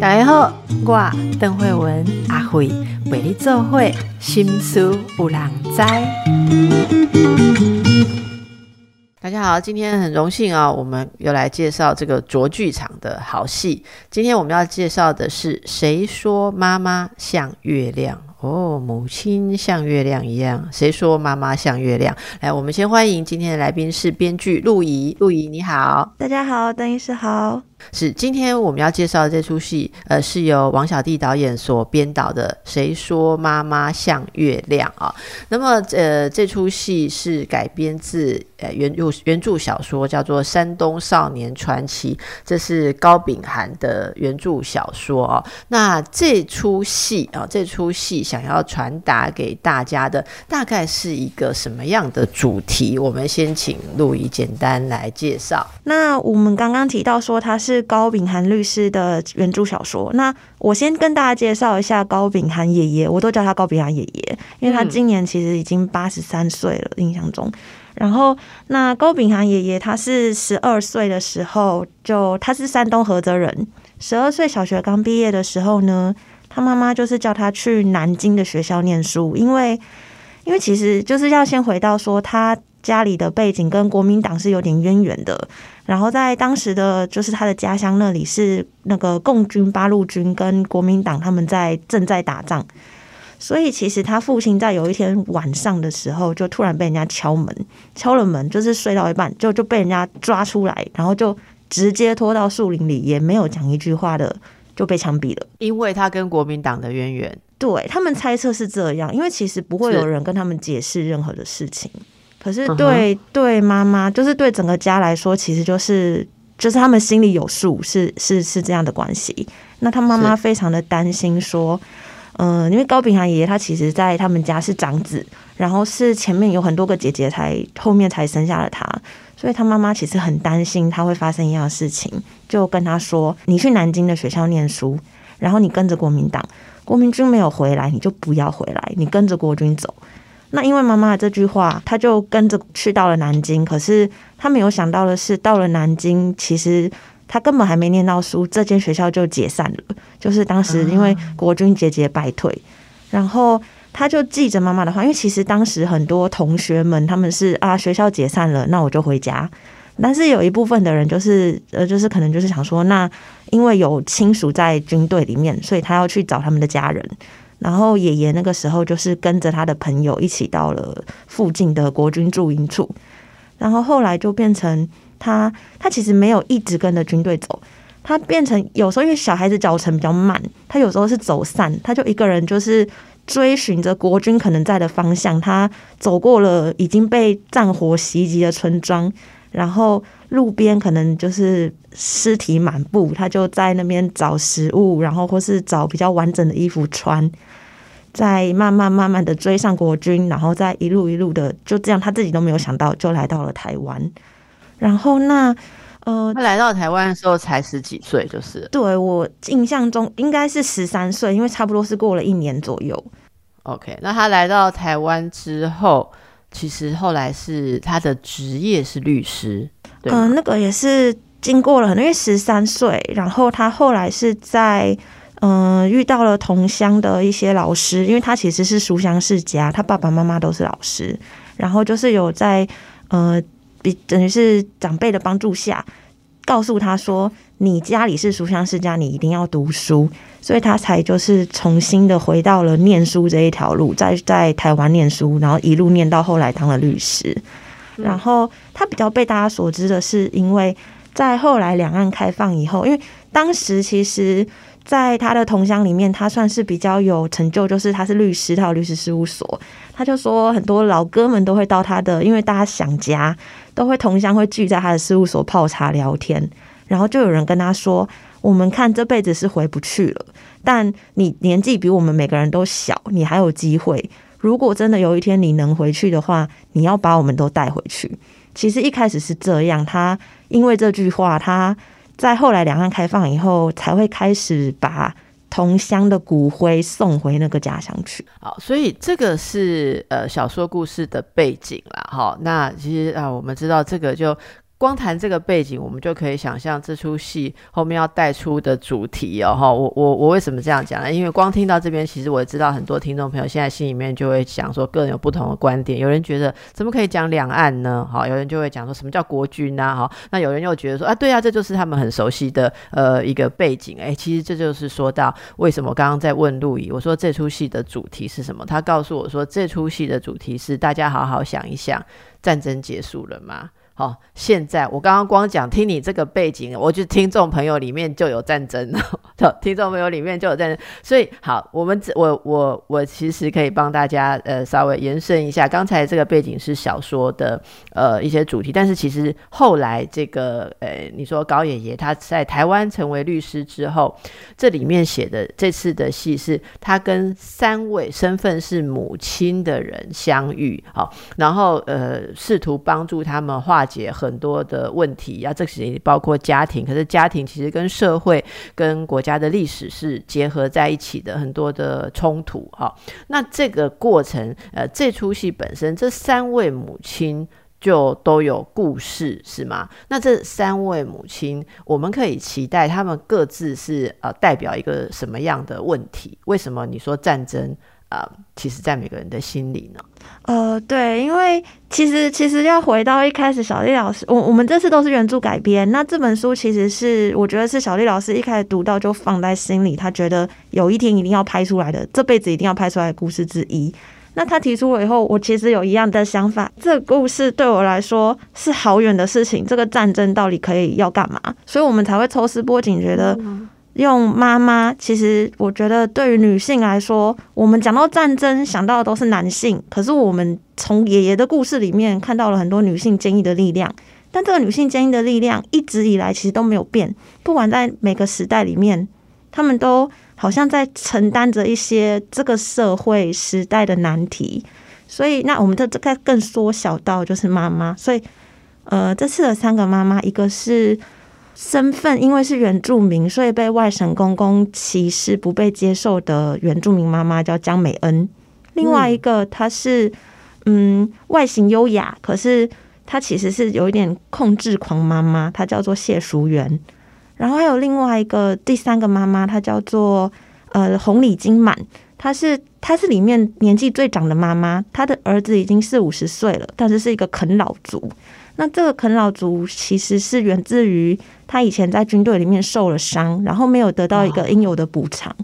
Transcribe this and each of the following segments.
大家好，我邓慧文阿慧为你做会心思有人知。大家好，今天很荣幸啊，我们又来介绍这个卓剧场的好戏。今天我们要介绍的是《谁说妈妈像月亮》哦，母亲像月亮一样。谁说妈妈像月亮？来，我们先欢迎今天的来宾是编剧陆怡。陆怡，你好。大家好，邓医师好。是今天我们要介绍的这出戏，呃，是由王小弟导演所编导的《谁说妈妈像月亮》啊。那么，呃，这出戏是改编自呃原著原著小说，叫做《山东少年传奇》，这是高秉涵的原著小说哦。那这出戏啊，这出戏想要传达给大家的，大概是一个什么样的主题？我们先请陆怡简单来介绍。那我们刚刚提到说，它是。是高秉涵律师的原著小说。那我先跟大家介绍一下高秉涵爷爷，我都叫他高秉涵爷爷，因为他今年其实已经八十三岁了，印象中。然后，那高秉涵爷爷他是十二岁的时候就他是山东菏泽人，十二岁小学刚毕业的时候呢，他妈妈就是叫他去南京的学校念书，因为因为其实就是要先回到说他家里的背景跟国民党是有点渊源的。然后在当时的就是他的家乡那里是那个共军八路军跟国民党他们在正在打仗，所以其实他父亲在有一天晚上的时候就突然被人家敲门，敲了门就是睡到一半就就被人家抓出来，然后就直接拖到树林里，也没有讲一句话的就被枪毙了，因为他跟国民党的渊源，对他们猜测是这样，因为其实不会有人跟他们解释任何的事情。可是对对妈妈，就是对整个家来说，其实就是就是他们心里有数，是是是这样的关系。那他妈妈非常的担心，说，嗯，因为高秉涵爷爷他其实在他们家是长子，然后是前面有很多个姐姐才后面才生下了他，所以他妈妈其实很担心他会发生一样的事情，就跟他说：“你去南京的学校念书，然后你跟着国民党，国民军没有回来，你就不要回来，你跟着国军走。”那因为妈妈的这句话，他就跟着去到了南京。可是他没有想到的是，到了南京，其实他根本还没念到书，这间学校就解散了。就是当时因为国军节节败退，然后他就记着妈妈的话，因为其实当时很多同学们他们是啊，学校解散了，那我就回家。但是有一部分的人就是呃，就是可能就是想说，那因为有亲属在军队里面，所以他要去找他们的家人。然后爷爷那个时候就是跟着他的朋友一起到了附近的国军驻营处，然后后来就变成他他其实没有一直跟着军队走，他变成有时候因为小孩子脚程比较慢，他有时候是走散，他就一个人就是追寻着国军可能在的方向，他走过了已经被战火袭击的村庄，然后。路边可能就是尸体满布，他就在那边找食物，然后或是找比较完整的衣服穿，再慢慢慢慢的追上国军，然后再一路一路的就这样，他自己都没有想到就来到了台湾。然后那呃，他来到台湾的时候才十几岁，就是对我印象中应该是十三岁，因为差不多是过了一年左右。OK，那他来到台湾之后，其实后来是他的职业是律师。嗯，那个也是经过了很多，因为十三岁，然后他后来是在嗯遇到了同乡的一些老师，因为他其实是书香世家，他爸爸妈妈都是老师，然后就是有在呃比等于是长辈的帮助下，告诉他说你家里是书香世家，你一定要读书，所以他才就是重新的回到了念书这一条路，在在台湾念书，然后一路念到后来当了律师。然后他比较被大家所知的是，因为在后来两岸开放以后，因为当时其实在他的同乡里面，他算是比较有成就，就是他是律师，他有律师事务所。他就说很多老哥们都会到他的，因为大家想家，都会同乡会聚在他的事务所泡茶聊天。然后就有人跟他说：“我们看这辈子是回不去了，但你年纪比我们每个人都小，你还有机会。”如果真的有一天你能回去的话，你要把我们都带回去。其实一开始是这样，他因为这句话，他在后来两岸开放以后，才会开始把同乡的骨灰送回那个家乡去。好，所以这个是呃小说故事的背景啦。好，那其实啊，我们知道这个就。光谈这个背景，我们就可以想象这出戏后面要带出的主题哦。哈，我我我为什么这样讲呢？因为光听到这边，其实我知道很多听众朋友现在心里面就会想说，个人有不同的观点。有人觉得怎么可以讲两岸呢？哈，有人就会讲说什么叫国军啊？哈，那有人又觉得说啊，对啊，这就是他们很熟悉的呃一个背景。哎，其实这就是说到为什么刚刚在问陆怡，我说这出戏的主题是什么？他告诉我说，这出戏的主题是大家好好想一想，战争结束了吗？好，现在我刚刚光讲听你这个背景，我就听众朋友里面就有战争 了，听众朋友里面就有战争，所以好，我们我我我其实可以帮大家呃稍微延伸一下，刚才这个背景是小说的呃一些主题，但是其实后来这个呃你说高爷爷他在台湾成为律师之后，这里面写的这次的戏是他跟三位身份是母亲的人相遇，好，然后呃试图帮助他们化。解很多的问题啊，这些包括家庭，可是家庭其实跟社会、跟国家的历史是结合在一起的，很多的冲突哈。那这个过程，呃，这出戏本身，这三位母亲就都有故事，是吗？那这三位母亲，我们可以期待他们各自是呃代表一个什么样的问题？为什么你说战争？啊，其实，在每个人的心里呢。呃，对，因为其实其实要回到一开始，小丽老师，我我们这次都是原著改编。那这本书其实是我觉得是小丽老师一开始读到就放在心里，他觉得有一天一定要拍出来的，这辈子一定要拍出来的故事之一。那他提出我以后，我其实有一样的想法，这个故事对我来说是好远的事情。这个战争到底可以要干嘛？所以我们才会抽丝剥茧，觉得。用妈妈，其实我觉得对于女性来说，我们讲到战争想到的都是男性，可是我们从爷爷的故事里面看到了很多女性坚毅的力量。但这个女性坚毅的力量一直以来其实都没有变，不管在每个时代里面，他们都好像在承担着一些这个社会时代的难题。所以，那我们这这该更缩小到就是妈妈。所以，呃，这次的三个妈妈，一个是。身份因为是原住民，所以被外省公公歧视，不被接受的原住民妈妈叫江美恩。另外一个，她是嗯外形优雅，可是她其实是有一点控制狂妈妈，她叫做谢淑媛。然后还有另外一个第三个妈妈，她叫做呃红里金满，她是她是里面年纪最长的妈妈，她的儿子已经四五十岁了，但是是一个啃老族。那这个啃老族其实是源自于他以前在军队里面受了伤，然后没有得到一个应有的补偿，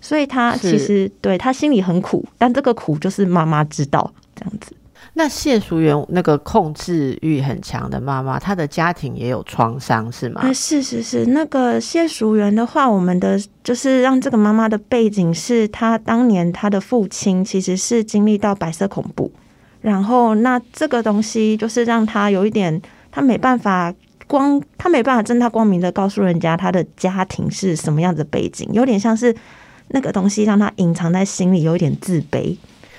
所以他其实对他心里很苦，但这个苦就是妈妈知道这样子。那谢淑媛那个控制欲很强的妈妈，她的家庭也有创伤是吗？啊，是是是，那个谢淑媛的话，我们的就是让这个妈妈的背景是她当年她的父亲其实是经历到白色恐怖。然后，那这个东西就是让他有一点，他没办法光，他没办法正大光明的告诉人家他的家庭是什么样的背景，有点像是那个东西让他隐藏在心里，有一点自卑。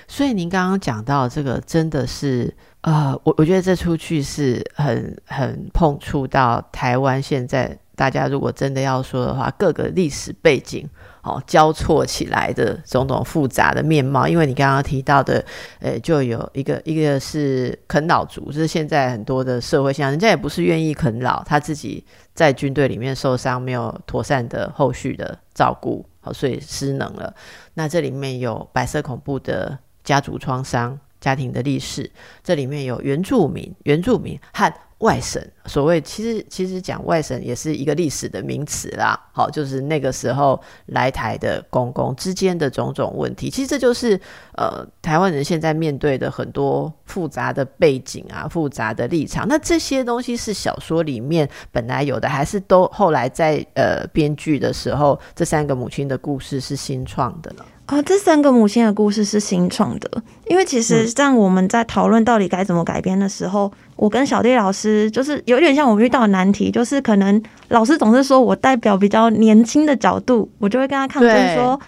所以您刚刚讲到这个，真的是呃，我我觉得这出去是很很碰触到台湾现在大家如果真的要说的话，各个历史背景。哦，交错起来的种种复杂的面貌，因为你刚刚提到的，呃，就有一个一个是啃老族，就是现在很多的社会现象，人家也不是愿意啃老，他自己在军队里面受伤，没有妥善的后续的照顾，好，所以失能了。那这里面有白色恐怖的家族创伤、家庭的历史，这里面有原住民、原住民和。外省，所谓其实其实讲外省也是一个历史的名词啦。好，就是那个时候来台的公公之间的种种问题，其实这就是呃台湾人现在面对的很多复杂的背景啊，复杂的立场。那这些东西是小说里面本来有的，还是都后来在呃编剧的时候，这三个母亲的故事是新创的呢？啊，这三个母亲的故事是新创的，因为其实像我们在讨论到底该怎么改编的时候，我跟小弟老师就是有点像我们遇到的难题，就是可能老师总是说我代表比较年轻的角度，我就会跟他抗争说，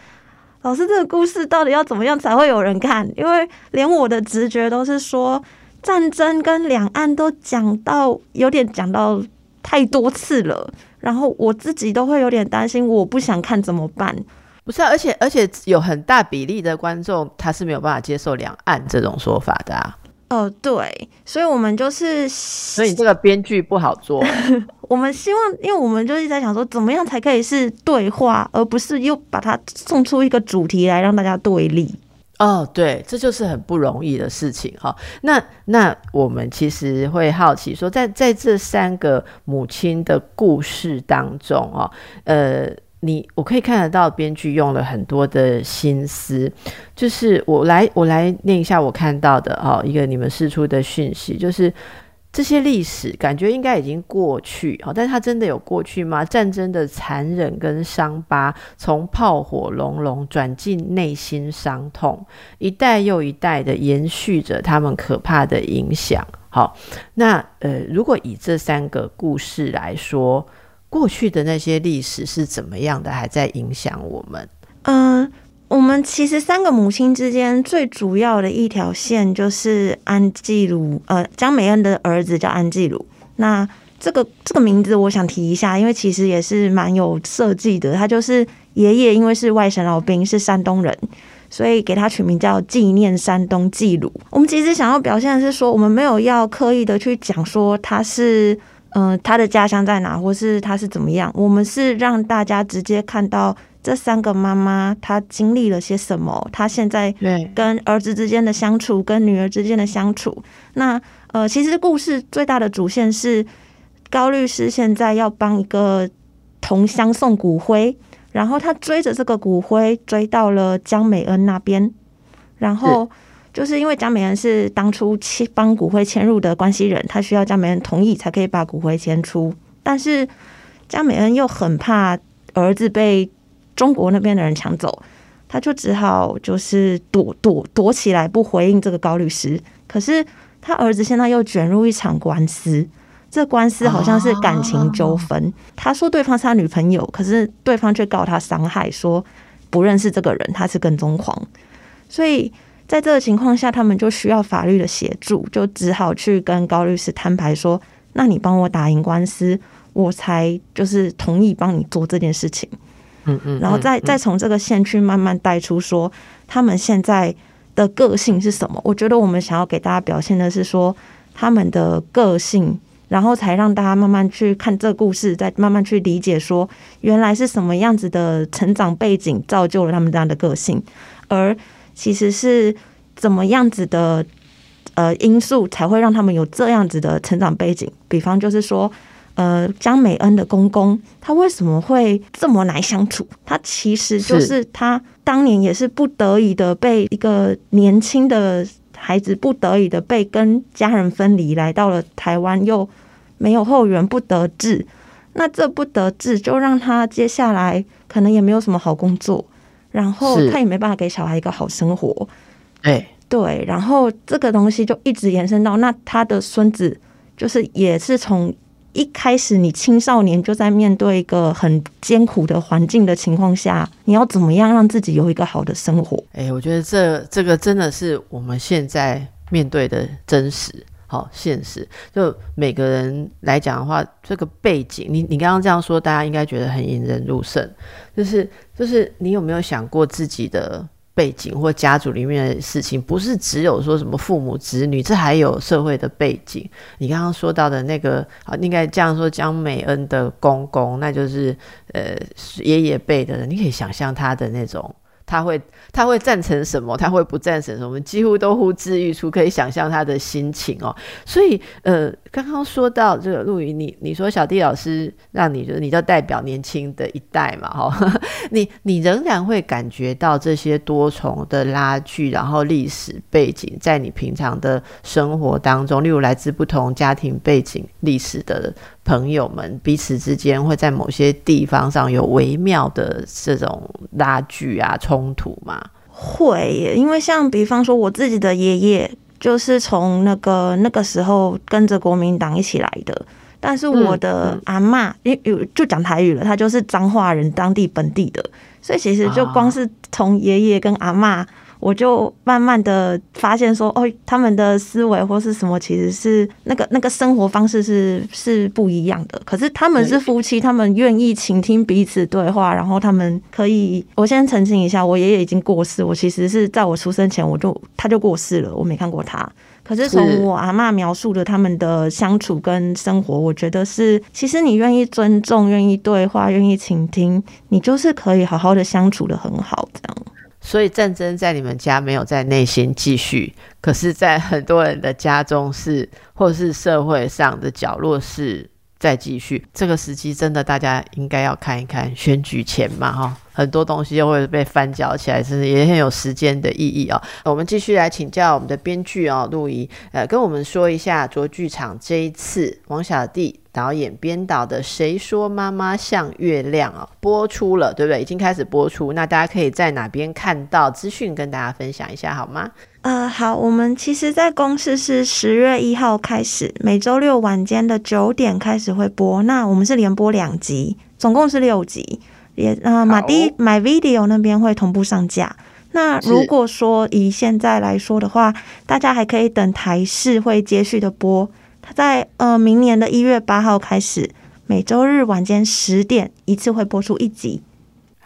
老师这个故事到底要怎么样才会有人看？因为连我的直觉都是说，战争跟两岸都讲到有点讲到太多次了，然后我自己都会有点担心，我不想看怎么办？不是，而且而且有很大比例的观众他是没有办法接受两岸这种说法的啊。哦，对，所以我们就是，所以这个编剧不好做。我们希望，因为我们就一直在想说，怎么样才可以是对话，而不是又把它送出一个主题来让大家对立。哦，对，这就是很不容易的事情哈。那那我们其实会好奇说，在在这三个母亲的故事当中哦，呃。你我可以看得到，编剧用了很多的心思，就是我来我来念一下我看到的哦，一个你们释出的讯息，就是这些历史感觉应该已经过去哦，但是它真的有过去吗？战争的残忍跟伤疤，从炮火隆隆转进内心伤痛，一代又一代的延续着他们可怕的影响。好，那呃，如果以这三个故事来说。过去的那些历史是怎么样的，还在影响我们？嗯，我们其实三个母亲之间最主要的一条线就是安纪鲁，呃，江美恩的儿子叫安纪鲁。那这个这个名字我想提一下，因为其实也是蛮有设计的。他就是爷爷，因为是外省老兵，是山东人，所以给他取名叫纪念山东纪鲁。我们其实想要表现的是说，我们没有要刻意的去讲说他是。嗯，他的家乡在哪，或是他是怎么样？我们是让大家直接看到这三个妈妈，她经历了些什么，她现在跟儿子之间的相处，跟女儿之间的相处。那呃，其实故事最大的主线是高律师现在要帮一个同乡送骨灰，然后他追着这个骨灰追到了江美恩那边，然后。就是因为江美恩是当初签帮骨灰迁入的关系人，他需要江美恩同意才可以把骨灰迁出。但是江美恩又很怕儿子被中国那边的人抢走，他就只好就是躲躲躲起来，不回应这个高律师。可是他儿子现在又卷入一场官司，这官司好像是感情纠纷。他说对方是他女朋友，可是对方却告他伤害，说不认识这个人，他是跟踪狂，所以。在这个情况下，他们就需要法律的协助，就只好去跟高律师摊牌说：“那你帮我打赢官司，我才就是同意帮你做这件事情。”嗯嗯，然后再再从这个线去慢慢带出说他们现在的个性是什么。我觉得我们想要给大家表现的是说他们的个性，然后才让大家慢慢去看这故事，再慢慢去理解说原来是什么样子的成长背景造就了他们这样的个性，而。其实是怎么样子的呃因素才会让他们有这样子的成长背景？比方就是说，呃，江美恩的公公他为什么会这么难相处？他其实就是他当年也是不得已的被一个年轻的孩子不得已的被跟家人分离，来到了台湾，又没有后援，不得志。那这不得志就让他接下来可能也没有什么好工作。然后他也没办法给小孩一个好生活，对对，然后这个东西就一直延伸到那他的孙子，就是也是从一开始你青少年就在面对一个很艰苦的环境的情况下，你要怎么样让自己有一个好的生活？哎，我觉得这这个真的是我们现在面对的真实。好现实，就每个人来讲的话，这个背景，你你刚刚这样说，大家应该觉得很引人入胜。就是就是，你有没有想过自己的背景或家族里面的事情？不是只有说什么父母子女，这还有社会的背景。你刚刚说到的那个啊，应该这样说，江美恩的公公，那就是呃爷爷辈的人，你可以想象他的那种。他会他会赞成什么？他会不赞成什么？我们几乎都呼之欲出，可以想象他的心情哦。所以，呃，刚刚说到这个陆羽，你你说小弟老师让你就是你就代表年轻的一代嘛，哈，你你仍然会感觉到这些多重的拉锯，然后历史背景在你平常的生活当中，例如来自不同家庭背景、历史的。朋友们彼此之间会在某些地方上有微妙的这种拉锯啊冲突吗？会，因为像比方说我自己的爷爷就是从那个那个时候跟着国民党一起来的，但是我的阿妈因有就讲台语了，他就是彰化人，当地本地的，所以其实就光是从爷爷跟阿妈。我就慢慢的发现说，哦，他们的思维或是什么，其实是那个那个生活方式是是不一样的。可是他们是夫妻，他们愿意倾听彼此对话，然后他们可以。我先澄清一下，我爷爷已经过世，我其实是在我出生前我就他就过世了，我没看过他。可是从我阿妈描述的他们的相处跟生活，我觉得是，其实你愿意尊重、愿意对话、愿意倾听，你就是可以好好的相处的很好，这样。所以战争在你们家没有在内心继续，可是，在很多人的家中是，或是社会上的角落是再继续。这个时期真的大家应该要看一看，选举前嘛，哈。很多东西又会被翻搅起来，真的也很有时间的意义哦。我们继续来请教我们的编剧哦，陆怡，呃，跟我们说一下卓剧场这一次王小弟导演编导的《谁说妈妈像月亮》啊，播出了，对不对？已经开始播出，那大家可以在哪边看到资讯，跟大家分享一下好吗？呃，好，我们其实，在公司是十月一号开始，每周六晚间的九点开始会播。那我们是连播两集，总共是六集。也呃，马迪买 video 那边会同步上架。那如果说以现在来说的话，大家还可以等台视会接续的播。它在呃明年的一月八号开始，每周日晚间十点一次会播出一集。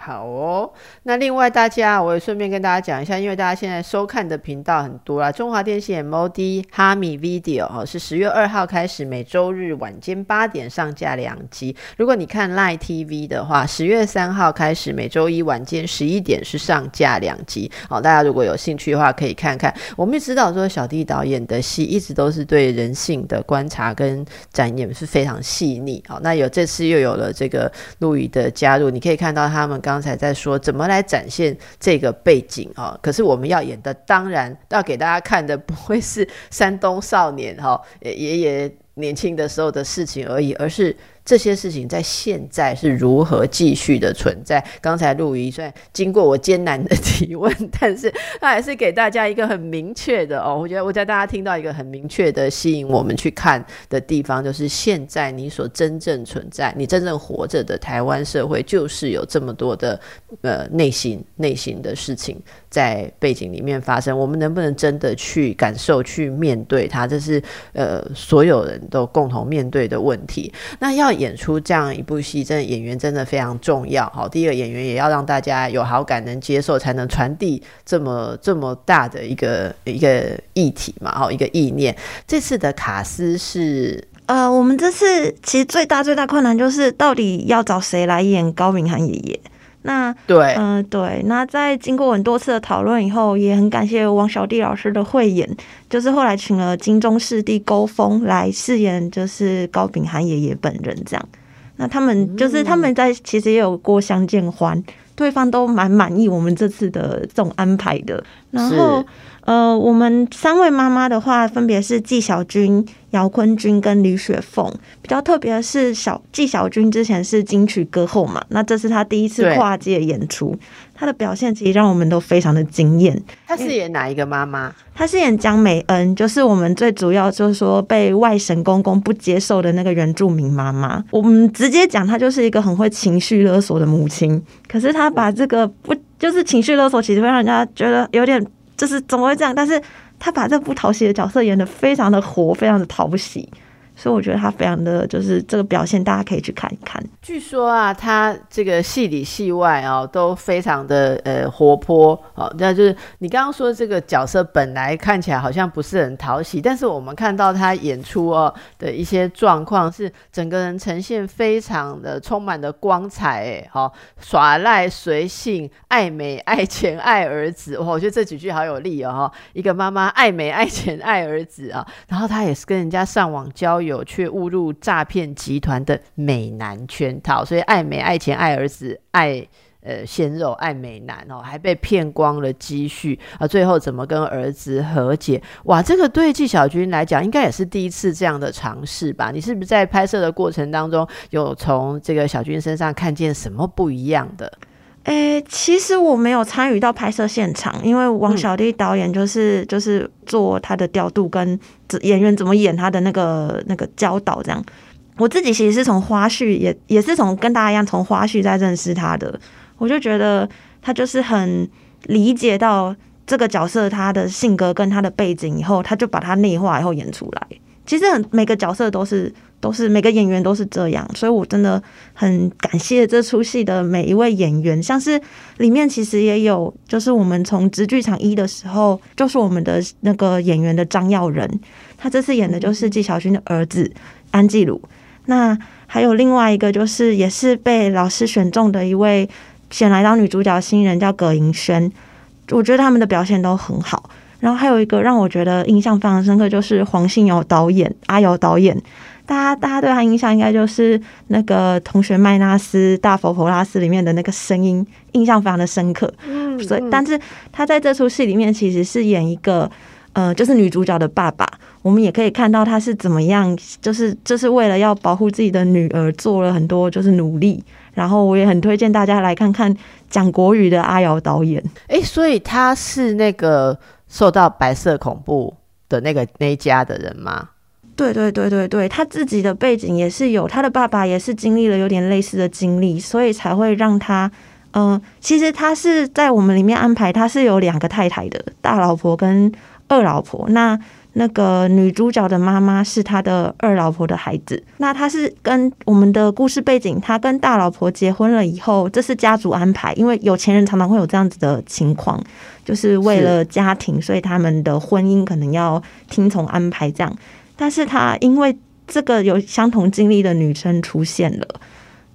好哦，那另外大家，我也顺便跟大家讲一下，因为大家现在收看的频道很多啦，中华电信 MOD 哈米 Video 哦是十月二号开始每周日晚间八点上架两集。如果你看 Line TV 的话，十月三号开始每周一晚间十一点是上架两集。好，大家如果有兴趣的话，可以看看。我们也知道说小弟导演的戏一直都是对人性的观察跟展演是非常细腻。好，那有这次又有了这个陆羽的加入，你可以看到他们刚。刚才在说怎么来展现这个背景啊？可是我们要演的，当然要给大家看的不会是山东少年哈爷爷年轻的时候的事情而已，而是。这些事情在现在是如何继续的存在？刚才陆怡虽然经过我艰难的提问，但是他还是给大家一个很明确的哦。我觉得我在大家听到一个很明确的吸引我们去看的地方，就是现在你所真正存在、你真正活着的台湾社会，就是有这么多的呃内心内心的事情在背景里面发生。我们能不能真的去感受、去面对它？这是呃所有人都共同面对的问题。那要。演出这样一部戏，真的演员真的非常重要。好，第一个演员也要让大家有好感，能接受，才能传递这么这么大的一个一个议题嘛，好，一个意念。这次的卡斯是，呃，我们这次其实最大最大困难就是到底要找谁来演高明涵爷爷。那对，嗯，对，那在经过很多次的讨论以后，也很感谢王小弟老师的慧眼，就是后来请了金钟师弟高峰来饰演，就是高秉涵爷爷本人这样。那他们就是他们在其实也有过相见欢，对方都蛮满意我们这次的这种安排的。然后。呃，我们三位妈妈的话，分别是纪晓君、姚坤君跟李雪凤。比较特别的是，小纪晓君之前是金曲歌后嘛，那这是她第一次跨界演出，她的表现其实让我们都非常的惊艳。她是演哪一个妈妈？她是演江美恩，就是我们最主要就是说被外省公公不接受的那个原住民妈妈。我们直接讲，她就是一个很会情绪勒索的母亲。可是她把这个不就是情绪勒索，其实会让人家觉得有点。就是怎么会这样？但是他把这不讨喜的角色演得非常的活，非常的讨喜。所以我觉得他非常的就是这个表现，大家可以去看一看。据说啊，他这个戏里戏外哦都非常的呃活泼哦。那就是你刚刚说这个角色本来看起来好像不是很讨喜，但是我们看到他演出哦的一些状况，是整个人呈现非常的充满的光彩哎，好耍赖随性爱美爱钱爱儿子哇，我觉得这几句好有力哦。一个妈妈爱美爱钱爱儿子啊，然后他也是跟人家上网交友。有却误入诈骗集团的美男圈套，所以爱美、爱钱、爱儿子、爱呃鲜肉、爱美男哦，还被骗光了积蓄啊！最后怎么跟儿子和解？哇，这个对纪晓君来讲，应该也是第一次这样的尝试吧？你是不是在拍摄的过程当中，有从这个小军身上看见什么不一样的？诶，其实我没有参与到拍摄现场，因为王小弟导演就是就是做他的调度跟演员怎么演他的那个那个教导这样。我自己其实是从花絮也也是从跟大家一样从花絮在认识他的，我就觉得他就是很理解到这个角色他的性格跟他的背景以后，他就把他内化以后演出来。其实很每个角色都是都是每个演员都是这样，所以我真的很感谢这出戏的每一位演员。像是里面其实也有，就是我们从直剧场一的时候，就是我们的那个演员的张耀仁，他这次演的就是纪晓君的儿子安纪鲁。那还有另外一个，就是也是被老师选中的一位选来当女主角新人，叫葛银轩。我觉得他们的表现都很好。然后还有一个让我觉得印象非常深刻，就是黄信尧导演阿瑶导演，大家大家对他印象应该就是那个《同学麦纳斯大佛普拉斯》里面的那个声音，印象非常的深刻。嗯，所以但是他在这出戏里面其实是演一个呃，就是女主角的爸爸。我们也可以看到他是怎么样，就是就是为了要保护自己的女儿做了很多就是努力。然后我也很推荐大家来看看讲国语的阿瑶导演。哎，所以他是那个。受到白色恐怖的那个那家的人吗？对对对对对，他自己的背景也是有，他的爸爸也是经历了有点类似的经历，所以才会让他，嗯，其实他是在我们里面安排，他是有两个太太的，大老婆跟二老婆。那那个女主角的妈妈是他的二老婆的孩子，那他是跟我们的故事背景，他跟大老婆结婚了以后，这是家族安排，因为有钱人常常会有这样子的情况，就是为了家庭，所以他们的婚姻可能要听从安排这样。但是他因为这个有相同经历的女生出现了，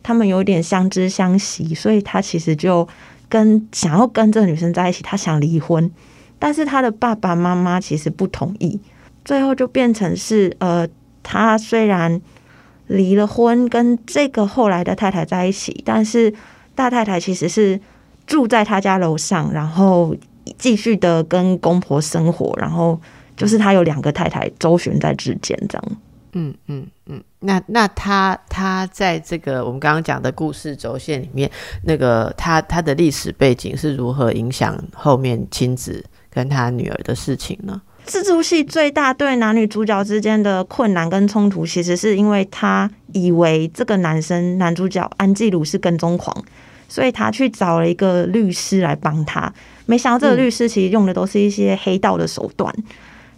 他们有点相知相惜，所以他其实就跟想要跟这个女生在一起，他想离婚。但是他的爸爸妈妈其实不同意，最后就变成是呃，他虽然离了婚，跟这个后来的太太在一起，但是大太太其实是住在他家楼上，然后继续的跟公婆生活，然后就是他有两个太太周旋在之间，这样。嗯嗯嗯，那那他他在这个我们刚刚讲的故事轴线里面，那个他他的历史背景是如何影响后面亲子？跟他女儿的事情呢？这出戏最大对男女主角之间的困难跟冲突，其实是因为他以为这个男生男主角安吉鲁是跟踪狂，所以他去找了一个律师来帮他。没想到这个律师其实用的都是一些黑道的手段，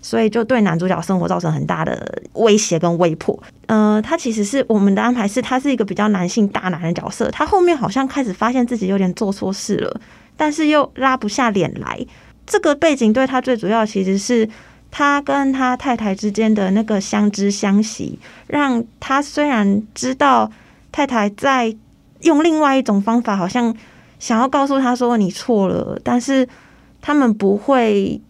所以就对男主角生活造成很大的威胁跟威迫。呃，他其实是我们的安排是，他是一个比较男性大男人角色。他后面好像开始发现自己有点做错事了，但是又拉不下脸来。这个背景对他最主要，其实是他跟他太太之间的那个相知相惜，让他虽然知道太太在用另外一种方法，好像想要告诉他说你错了，但是他们不会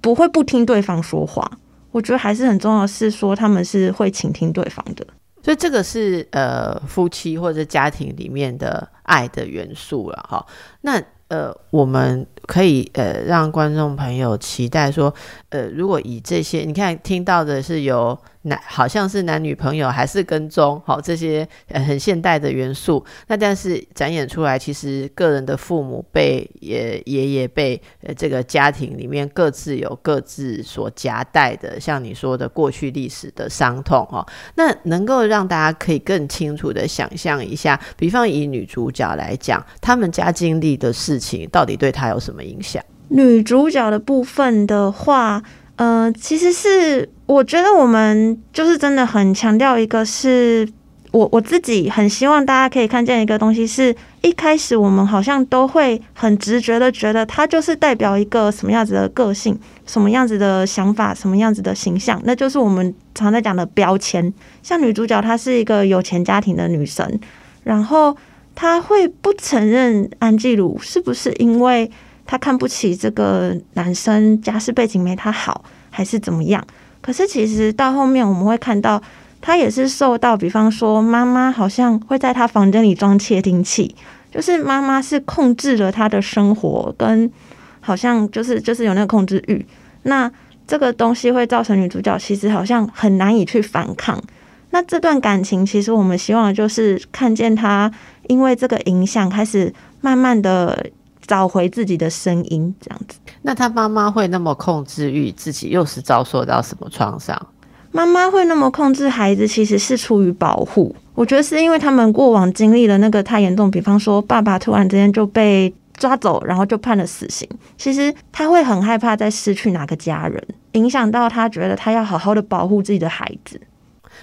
不会不听对方说话。我觉得还是很重要的是说，他们是会倾听对方的。所以这个是呃夫妻或者家庭里面的爱的元素了哈。那呃我们。可以呃让观众朋友期待说，呃如果以这些你看听到的是有男好像是男女朋友还是跟踪好这些很现代的元素，那但是展演出来其实个人的父母被也爷爷被呃这个家庭里面各自有各自所夹带的像你说的过去历史的伤痛哈，那能够让大家可以更清楚的想象一下，比方以女主角来讲，他们家经历的事情到底对她有什么？影响女主角的部分的话，呃，其实是我觉得我们就是真的很强调一个，是我我自己很希望大家可以看见一个东西，是一开始我们好像都会很直觉的觉得它就是代表一个什么样子的个性，什么样子的想法，什么样子的形象，那就是我们常在讲的标签。像女主角她是一个有钱家庭的女生，然后她会不承认安吉鲁，是不是因为？她看不起这个男生，家世背景没她好，还是怎么样？可是其实到后面我们会看到，他也是受到，比方说妈妈好像会在他房间里装窃听器，就是妈妈是控制了他的生活，跟好像就是就是有那个控制欲。那这个东西会造成女主角其实好像很难以去反抗。那这段感情其实我们希望就是看见他因为这个影响开始慢慢的。找回自己的声音，这样子。那他妈妈会那么控制欲，自己又是遭受到什么创伤？妈妈会那么控制孩子，其实是出于保护。我觉得是因为他们过往经历了那个太严重，比方说爸爸突然之间就被抓走，然后就判了死刑。其实他会很害怕再失去哪个家人，影响到他觉得他要好好的保护自己的孩子。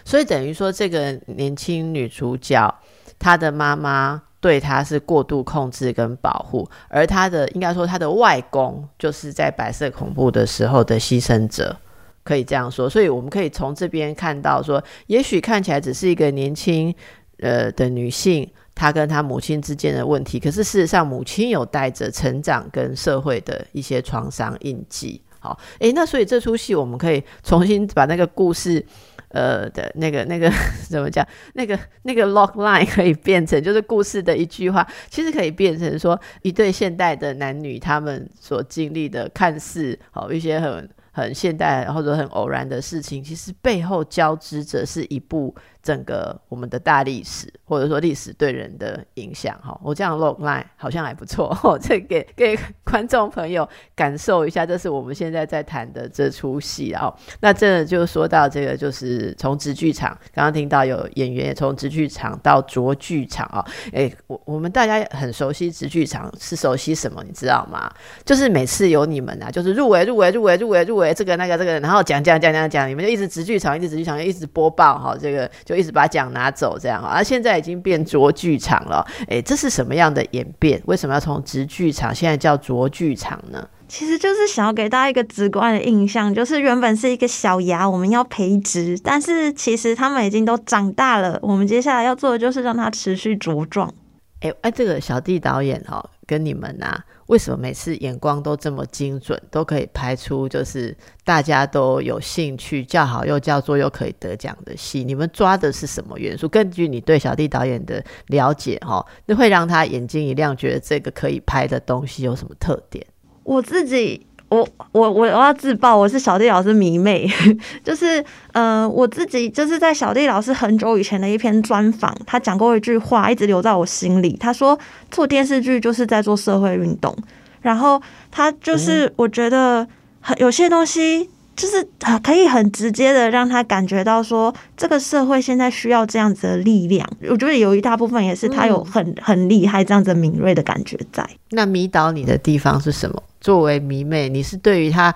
所以等于说，这个年轻女主角她的妈妈对他是过度控制跟保护，而他的应该说他的外公就是在白色恐怖的时候的牺牲者。可以这样说，所以我们可以从这边看到，说也许看起来只是一个年轻呃的女性，她跟她母亲之间的问题，可是事实上母亲有带着成长跟社会的一些创伤印记。好，诶，那所以这出戏我们可以重新把那个故事，呃的那个那个 怎么讲，那个那个 log line 可以变成就是故事的一句话，其实可以变成说一对现代的男女他们所经历的看似好一些很。很现代或者很偶然的事情，其实背后交织着是一部。整个我们的大历史，或者说历史对人的影响，哈，我这样 log line 好像还不错，这给给观众朋友感受一下，这是我们现在在谈的这出戏，哦那这就说到这个，就是从直剧场，刚刚听到有演员也从直剧场到卓剧场啊，哎，我我们大家很熟悉直剧场，是熟悉什么，你知道吗？就是每次有你们啊，就是入围入围入围入围入围这个那个这个，然后讲讲讲讲讲，你们就一直直剧场，一直直剧场，一直播报哈，这个就。一直把奖拿走，这样啊，现在已经变卓剧场了。诶，这是什么样的演变？为什么要从直剧场现在叫卓剧场呢？其实就是想要给大家一个直观的印象，就是原本是一个小芽，我们要培植，但是其实他们已经都长大了。我们接下来要做的就是让它持续茁壮。哎哎，这个小弟导演哈，跟你们呐。为什么每次眼光都这么精准，都可以拍出就是大家都有兴趣、叫好又叫座又可以得奖的戏？你们抓的是什么元素？根据你对小弟导演的了解，哈，那会让他眼睛一亮，觉得这个可以拍的东西有什么特点？我自己。我我我我要自爆，我是小弟老师迷妹，就是呃，我自己就是在小弟老师很久以前的一篇专访，他讲过一句话，一直留在我心里。他说做电视剧就是在做社会运动，然后他就是我觉得很有些东西。就是可以很直接的让他感觉到说，这个社会现在需要这样子的力量。我觉得有一大部分也是他有很很厉害这样子敏锐的感觉在。那迷倒你的地方是什么？作为迷妹，你是对于他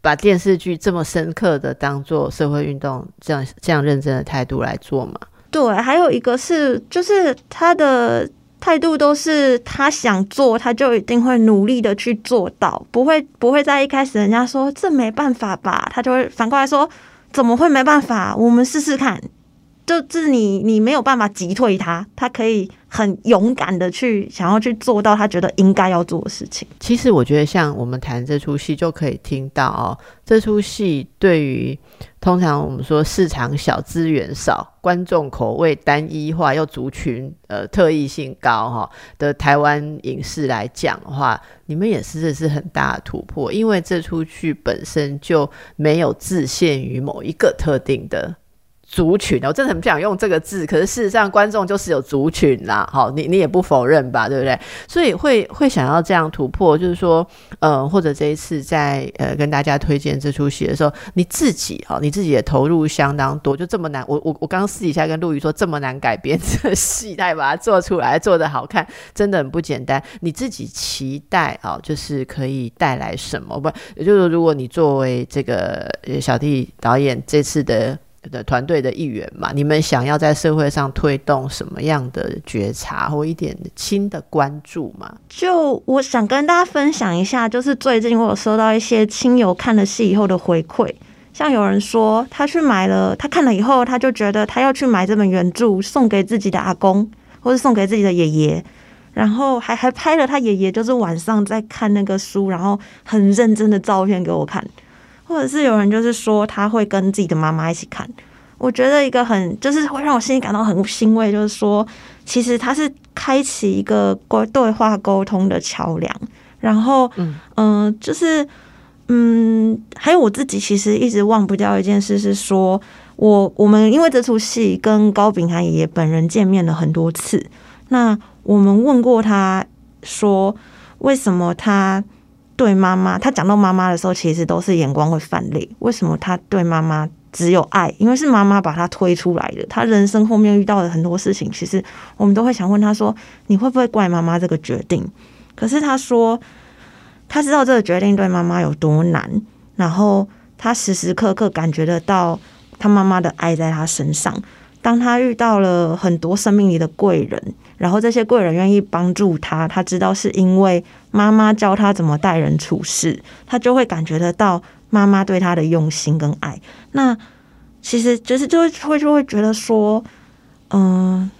把电视剧这么深刻的当做社会运动这样这样认真的态度来做吗？对，还有一个是就是他的。态度都是他想做，他就一定会努力的去做到，不会不会在一开始人家说这没办法吧，他就会反过来说怎么会没办法？我们试试看。就是你你没有办法击退他，他可以很勇敢的去想要去做到他觉得应该要做的事情。其实我觉得像我们谈这出戏就可以听到哦，这出戏对于。通常我们说市场小、资源少、观众口味单一化又族群呃特异性高哈的台湾影视来讲的话，你们也是这是很大的突破，因为这出剧本身就没有自限于某一个特定的。族群，我真的很不想用这个字，可是事实上观众就是有族群啦，好，你你也不否认吧，对不对？所以会会想要这样突破，就是说，呃，或者这一次在呃跟大家推荐这出戏的时候，你自己哦，你自己也投入相当多，就这么难，我我我刚私底下跟陆瑜说，这么难改编这戏，他也把它做出来，做的好看，真的很不简单。你自己期待啊，就是可以带来什么？不，也就是说如果你作为这个小弟导演这次的。的团队的一员嘛，你们想要在社会上推动什么样的觉察或一点新的关注吗？就我想跟大家分享一下，就是最近我有收到一些亲友看了戏以后的回馈，像有人说他去买了，他看了以后，他就觉得他要去买这本原著送给自己的阿公，或者送给自己的爷爷，然后还还拍了他爷爷就是晚上在看那个书，然后很认真的照片给我看。或者是有人就是说他会跟自己的妈妈一起看，我觉得一个很就是会让我心里感到很欣慰，就是说其实他是开启一个沟对话沟通的桥梁，然后嗯嗯就是嗯还有我自己其实一直忘不掉一件事是说我我们因为这出戏跟高秉涵爷爷本人见面了很多次，那我们问过他说为什么他。对妈妈，他讲到妈妈的时候，其实都是眼光会泛泪。为什么他对妈妈只有爱？因为是妈妈把他推出来的。他人生后面遇到的很多事情，其实我们都会想问他说：“你会不会怪妈妈这个决定？”可是他说，他知道这个决定对妈妈有多难，然后他时时刻刻感觉得到他妈妈的爱在他身上。当他遇到了很多生命里的贵人，然后这些贵人愿意帮助他，他知道是因为妈妈教他怎么待人处事，他就会感觉得到妈妈对他的用心跟爱。那其实就是就会会就会觉得说，嗯，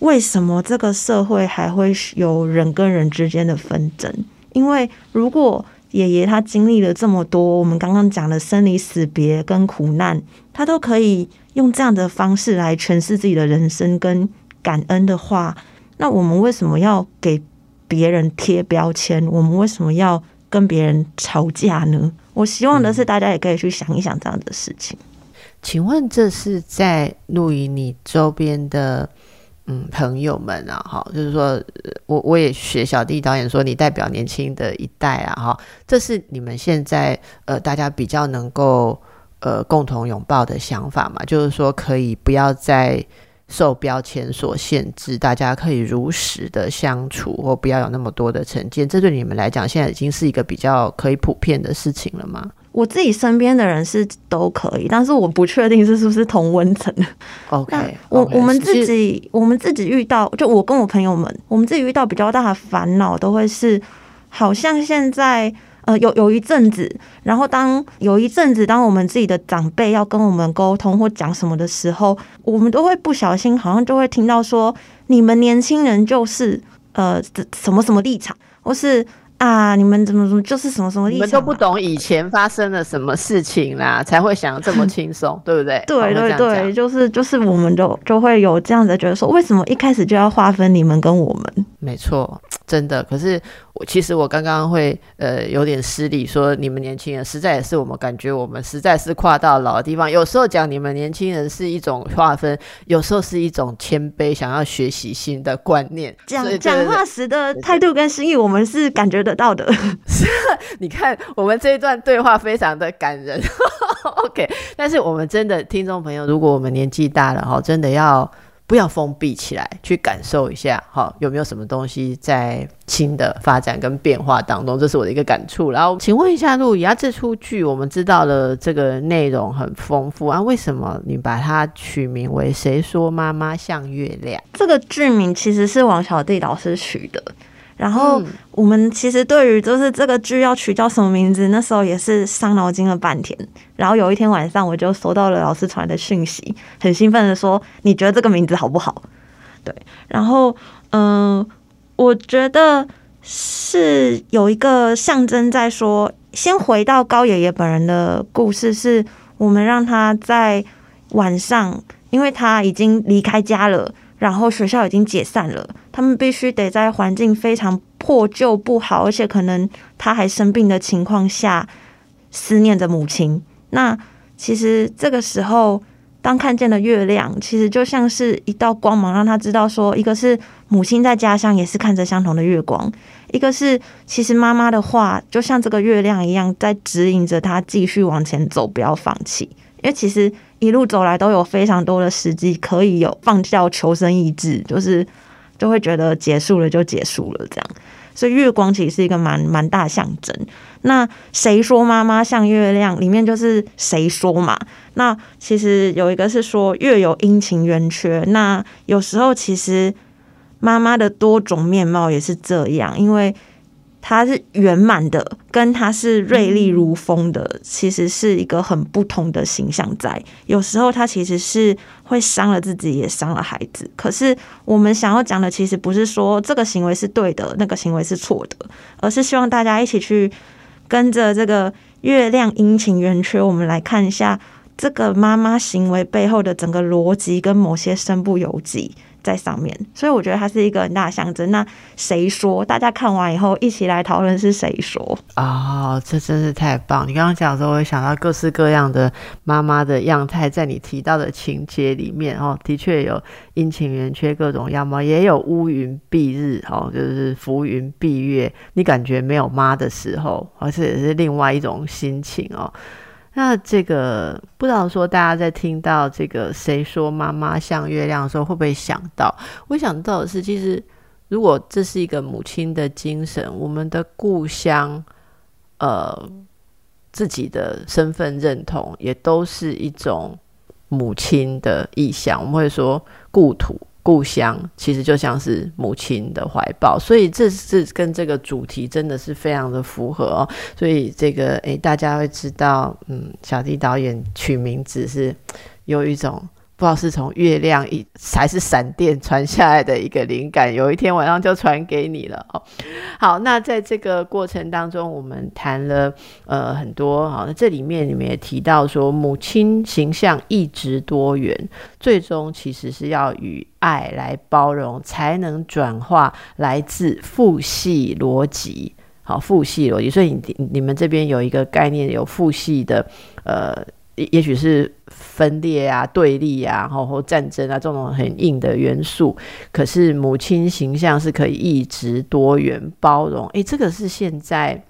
为什么这个社会还会有人跟人之间的纷争？因为如果爷爷他经历了这么多，我们刚刚讲的生离死别跟苦难，他都可以用这样的方式来诠释自己的人生跟感恩的话，那我们为什么要给别人贴标签？我们为什么要跟别人吵架呢？我希望的是大家也可以去想一想这样的事情。请问这是在录影你周边的？嗯，朋友们啊，哈，就是说我我也学小弟导演说，你代表年轻的一代啊，哈，这是你们现在呃大家比较能够呃共同拥抱的想法嘛？就是说可以不要再受标签所限制，大家可以如实的相处，或不要有那么多的成见。这对你们来讲，现在已经是一个比较可以普遍的事情了吗？我自己身边的人是都可以，但是我不确定是是不是同温层。OK，我我们自己我们自己遇到，就我跟我朋友们，我们自己遇到比较大的烦恼，都会是好像现在呃有有一阵子，然后当有一阵子，当我们自己的长辈要跟我们沟通或讲什么的时候，我们都会不小心，好像就会听到说，你们年轻人就是呃什么什么立场，或是。啊！你们怎么怎么就是什么什么？你们都不懂以前发生了什么事情啦，才会想这么轻松，对不对？对对对，就是就是，我们就就会有这样子觉得说，为什么一开始就要划分你们跟我们？没错，真的。可是。我其实我刚刚会呃有点失礼，说你们年轻人实在也是我们感觉我们实在是跨到老的地方。有时候讲你们年轻人是一种划分，有时候是一种谦卑，想要学习新的观念。讲讲话时的态度跟心意，我们是感觉得到的。是，你看我们这一段对话非常的感人。OK，但是我们真的听众朋友，如果我们年纪大了哈，真的要。不要封闭起来，去感受一下，哈，有没有什么东西在新的发展跟变化当中？这是我的一个感触。然后，请问一下陆怡啊，这出剧我们知道了，这个内容很丰富啊，为什么你把它取名为《谁说妈妈像月亮》？这个剧名其实是王小弟老师取的。然后我们其实对于就是这个剧要取叫什么名字，那时候也是伤脑筋了半天。然后有一天晚上，我就收到了老师传来的讯息，很兴奋的说：“你觉得这个名字好不好？”对，然后嗯，我觉得是有一个象征在说，先回到高爷爷本人的故事，是我们让他在晚上，因为他已经离开家了。然后学校已经解散了，他们必须得在环境非常破旧不好，而且可能他还生病的情况下思念着母亲。那其实这个时候，当看见了月亮，其实就像是一道光芒，让他知道说，一个是母亲在家乡也是看着相同的月光，一个是其实妈妈的话就像这个月亮一样，在指引着他继续往前走，不要放弃。因为其实一路走来都有非常多的时机可以有放掉求生意志，就是就会觉得结束了就结束了这样。所以月光其实是一个蛮蛮大象征。那谁说妈妈像月亮？里面就是谁说嘛？那其实有一个是说月有阴晴圆缺。那有时候其实妈妈的多种面貌也是这样，因为。它是圆满的，跟它是锐利如风的，其实是一个很不同的形象。在有时候，它其实是会伤了自己，也伤了孩子。可是，我们想要讲的，其实不是说这个行为是对的，那个行为是错的，而是希望大家一起去跟着这个月亮阴晴圆缺，我们来看一下这个妈妈行为背后的整个逻辑，跟某些身不由己。在上面，所以我觉得它是一个很大的象征。那谁说？大家看完以后一起来讨论是谁说啊？这真是太棒！你刚刚讲的时候，我想到各式各样的妈妈的样态，在你提到的情节里面哦，的确有阴晴圆缺各种样貌，也有乌云蔽日哦，就是浮云蔽月。你感觉没有妈的时候，而且也是另外一种心情哦。那这个不知道说，大家在听到这个“谁说妈妈像月亮”的时候，会不会想到？我想到的是，其实如果这是一个母亲的精神，我们的故乡，呃，自己的身份认同也都是一种母亲的意象。我们会说故土。故乡其实就像是母亲的怀抱，所以这是跟这个主题真的是非常的符合哦。所以这个诶，大家会知道，嗯，小弟导演取名字是有一种。不知道是从月亮一还是闪电传下来的一个灵感，有一天晚上就传给你了哦。好，那在这个过程当中，我们谈了呃很多好，那这里面你们也提到说，母亲形象一直多元，最终其实是要与爱来包容，才能转化来自父系逻辑。好，父系逻辑，所以你你们这边有一个概念，有父系的呃。也许是分裂啊、对立啊，然后战争啊这种很硬的元素。可是母亲形象是可以一直多元包容。诶，这个是现在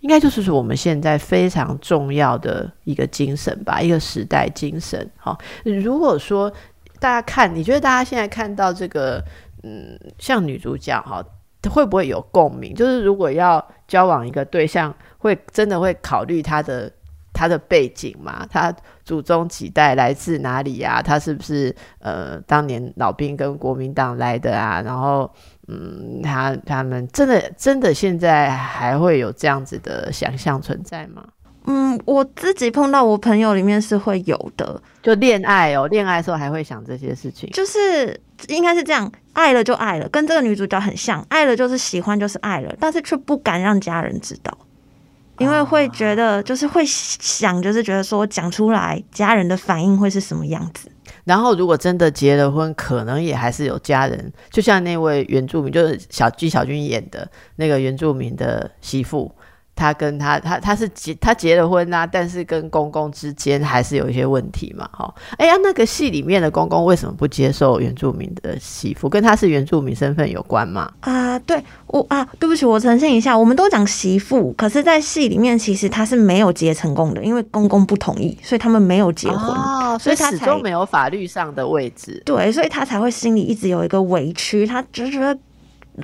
应该就是说我们现在非常重要的一个精神吧，一个时代精神。好，如果说大家看，你觉得大家现在看到这个，嗯，像女主角哈，会不会有共鸣？就是如果要交往一个对象，会真的会考虑他的。他的背景嘛，他祖宗几代来自哪里呀？他是不是呃当年老兵跟国民党来的啊？然后嗯，他他们真的真的现在还会有这样子的想象存在吗？嗯，我自己碰到我朋友里面是会有的，就恋爱哦，恋爱的时候还会想这些事情，就是应该是这样，爱了就爱了，跟这个女主角很像，爱了就是喜欢就是爱了，但是却不敢让家人知道。因为会觉得，就是会想，就是觉得说讲出来，家人的反应会是什么样子。然后，如果真的结了婚，可能也还是有家人，就像那位原住民，就是小纪晓君演的那个原住民的媳妇。他跟他他他是结他结了婚啊，但是跟公公之间还是有一些问题嘛，哈。哎呀，那个戏里面的公公为什么不接受原住民的媳妇？跟他是原住民身份有关吗？啊，对我啊，对不起，我澄清一下，我们都讲媳妇，可是，在戏里面其实他是没有结成功的，因为公公不同意，所以他们没有结婚，哦，所以他始终没有法律上的位置。对，所以他才会心里一直有一个委屈，他就觉得，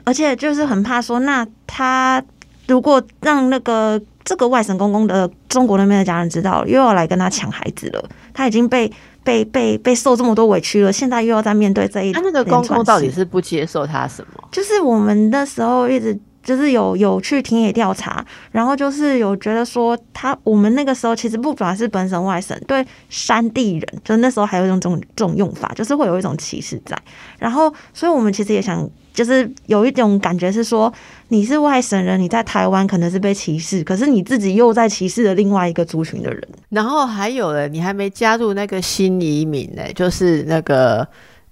而且就是很怕说，那他。如果让那个这个外省公公的中国那边的家人知道，又要来跟他抢孩子了，他已经被被被被受这么多委屈了，现在又要再面对这一，他那个公公到底是不接受他什么？就是我们那时候一直就是有有去田野调查，然后就是有觉得说他我们那个时候其实不管是本省外省，对山地人，就那时候还有一种这种这种用法，就是会有一种歧视在，然后所以我们其实也想。就是有一种感觉是说，你是外省人，你在台湾可能是被歧视，可是你自己又在歧视了另外一个族群的人。然后还有了，你还没加入那个新移民呢，就是那个，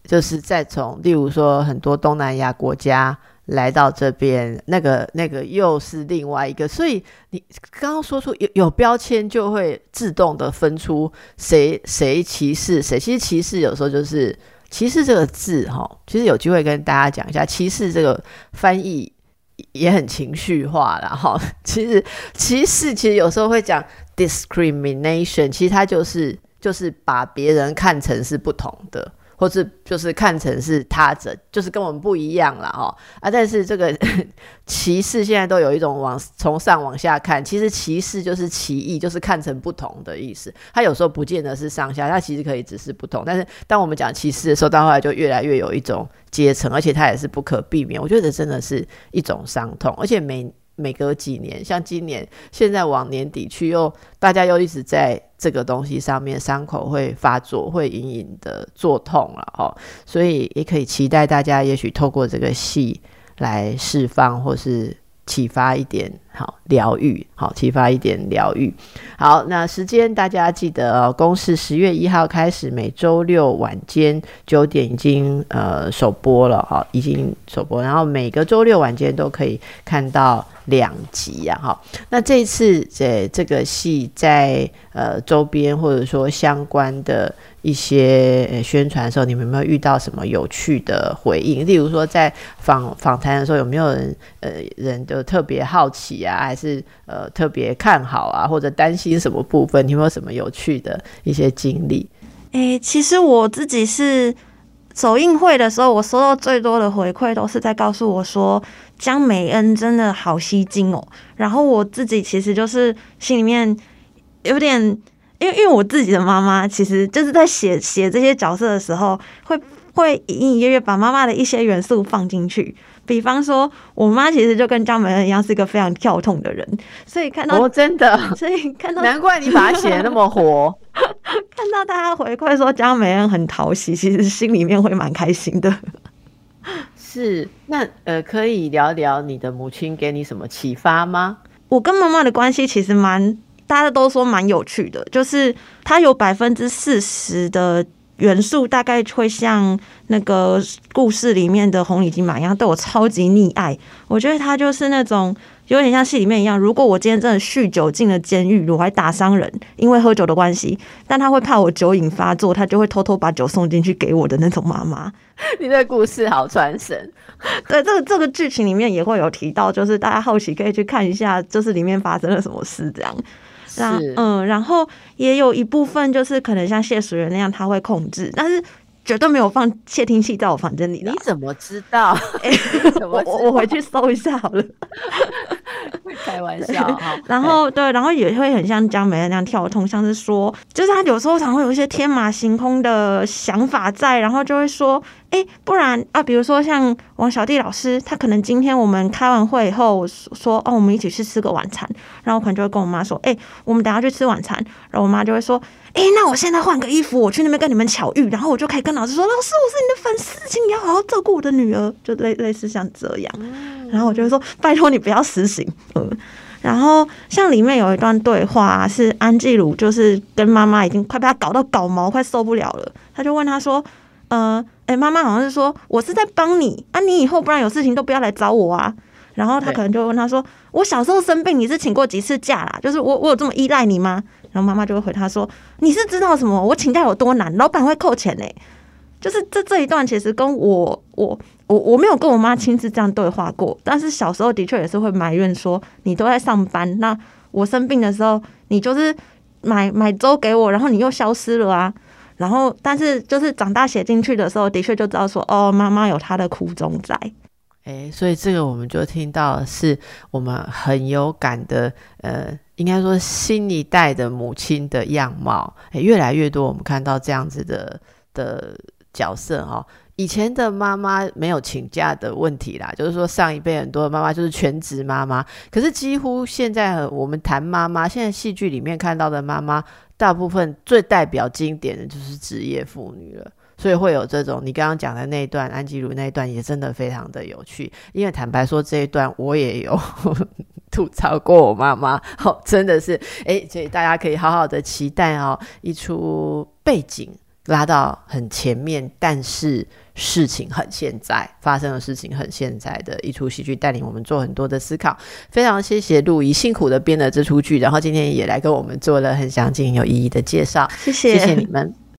就是再从，例如说很多东南亚国家来到这边，那个那个又是另外一个。所以你刚刚说出有有标签，就会自动的分出谁谁歧视谁。其实歧视有时候就是。歧视这个字，哈，其实有机会跟大家讲一下，歧视这个翻译也很情绪化了，哈。其实歧视其实有时候会讲 discrimination，其实它就是就是把别人看成是不同的。或是就是看成是他者，就是跟我们不一样了哈啊！但是这个 歧视现在都有一种往从上往下看，其实歧视就是歧义，就是看成不同的意思。它有时候不见得是上下，它其实可以只是不同。但是当我们讲歧视的时候，到后来就越来越有一种阶层，而且它也是不可避免。我觉得真的是一种伤痛，而且每。每隔几年，像今年，现在往年底去，又大家又一直在这个东西上面，伤口会发作，会隐隐的作痛了哦，所以也可以期待大家，也许透过这个戏来释放，或是。启发一点好疗愈，好启发一点疗愈。好，那时间大家记得，公示十月一号开始，每周六晚间九点已经呃首播了哈，已经首播，然后每个周六晚间都可以看到两集呀哈。那这一次这这个戏在呃周边或者说相关的。一些宣传的时候，你们有没有遇到什么有趣的回应？例如说，在访访谈的时候，有没有人呃人就特别好奇啊，还是呃特别看好啊，或者担心什么部分？你有没有什么有趣的一些经历？诶，其实我自己是首映会的时候，我收到最多的回馈都是在告诉我说江美恩真的好吸睛哦。然后我自己其实就是心里面有点，因为因为我自己的妈妈其实就是在写写这些角色的时候，会会隐隐约约把妈妈的一些元素放进去。比方说，我妈其实就跟江美恩一样，是一个非常跳痛的人，所以看到哦，真的，所以看到难怪你把它写的那么活。看到大家回馈说江美恩很讨喜，其实心里面会蛮开心的。是，那呃，可以聊聊你的母亲给你什么启发吗？我跟妈妈的关系其实蛮，大家都说蛮有趣的，就是她有百分之四十的。元素大概会像那个故事里面的红领巾马一样，对我超级溺爱。我觉得他就是那种有点像戏里面一样。如果我今天真的酗酒进了监狱，我还打伤人，因为喝酒的关系，但他会怕我酒瘾发作，他就会偷偷把酒送进去给我的那种妈妈。你的故事好传神。对，这个这个剧情里面也会有提到，就是大家好奇可以去看一下，就是里面发生了什么事这样。是，嗯，然后也有一部分就是可能像谢淑媛那样，他会控制，但是绝对没有放窃听器在我房间里。你怎么知道？我我回去搜一下好了。开玩笑，然后对，然后也会很像江美那样跳痛，像是说，就是他有时候常会有一些天马行空的想法在，然后就会说，哎，不然啊，比如说像王小弟老师，他可能今天我们开完会以后说，哦，我们一起去吃个晚餐，然后我可能就会跟我妈说，哎，我们等下去吃晚餐，然后我妈就会说，哎，那我现在换个衣服，我去那边跟你们巧遇，然后我就可以跟老师说，老师，我是你的粉丝，请你要好好照顾我的女儿，就类类似像这样。然后我就会说：“拜托你不要实行。”嗯，然后像里面有一段对话是安吉鲁，就是跟妈妈已经快被他搞到搞毛，快受不了了。他就问他说：“呃，哎，妈妈好像是说我是在帮你啊，你以后不然有事情都不要来找我啊。”然后他可能就问他说：“我小时候生病，你是请过几次假啦？就是我我有这么依赖你吗？”然后妈妈就会回他说：“你是知道什么？我请假有多难，老板会扣钱呢。”就是这这一段其实跟我我我我没有跟我妈亲自这样对话过，但是小时候的确也是会埋怨说你都在上班，那我生病的时候你就是买买粥给我，然后你又消失了啊，然后但是就是长大写进去的时候，的确就知道说哦，妈妈有她的苦衷在，哎，所以这个我们就听到是我们很有感的，呃，应该说新一代的母亲的样貌，哎，越来越多我们看到这样子的的。角色哈，以前的妈妈没有请假的问题啦，就是说上一辈很多的妈妈就是全职妈妈，可是几乎现在我们谈妈妈，现在戏剧里面看到的妈妈，大部分最代表经典的就是职业妇女了，所以会有这种你刚刚讲的那一段安吉鲁那一段也真的非常的有趣，因为坦白说这一段我也有 吐槽过我妈妈，哦，真的是哎，所以大家可以好好的期待哦一出背景。拉到很前面，但是事情很现在发生的事情很现在的一出戏剧，带领我们做很多的思考。非常谢谢陆怡辛苦的编了这出剧，然后今天也来跟我们做了很详尽有意义的介绍。谢谢，谢谢你们。